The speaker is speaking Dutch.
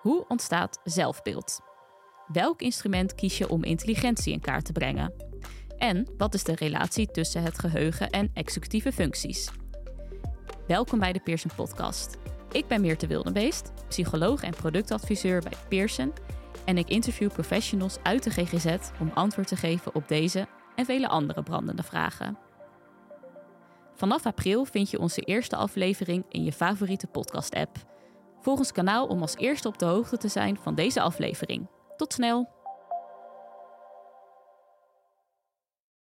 Hoe ontstaat zelfbeeld? Welk instrument kies je om intelligentie in kaart te brengen? En wat is de relatie tussen het geheugen en executieve functies? Welkom bij de Pearson Podcast. Ik ben Meerte Wildenbeest, psycholoog en productadviseur bij Pearson. En ik interview professionals uit de GGZ om antwoord te geven op deze en vele andere brandende vragen. Vanaf april vind je onze eerste aflevering in je favoriete podcast-app. Volg ons kanaal om als eerste op de hoogte te zijn van deze aflevering. Tot snel!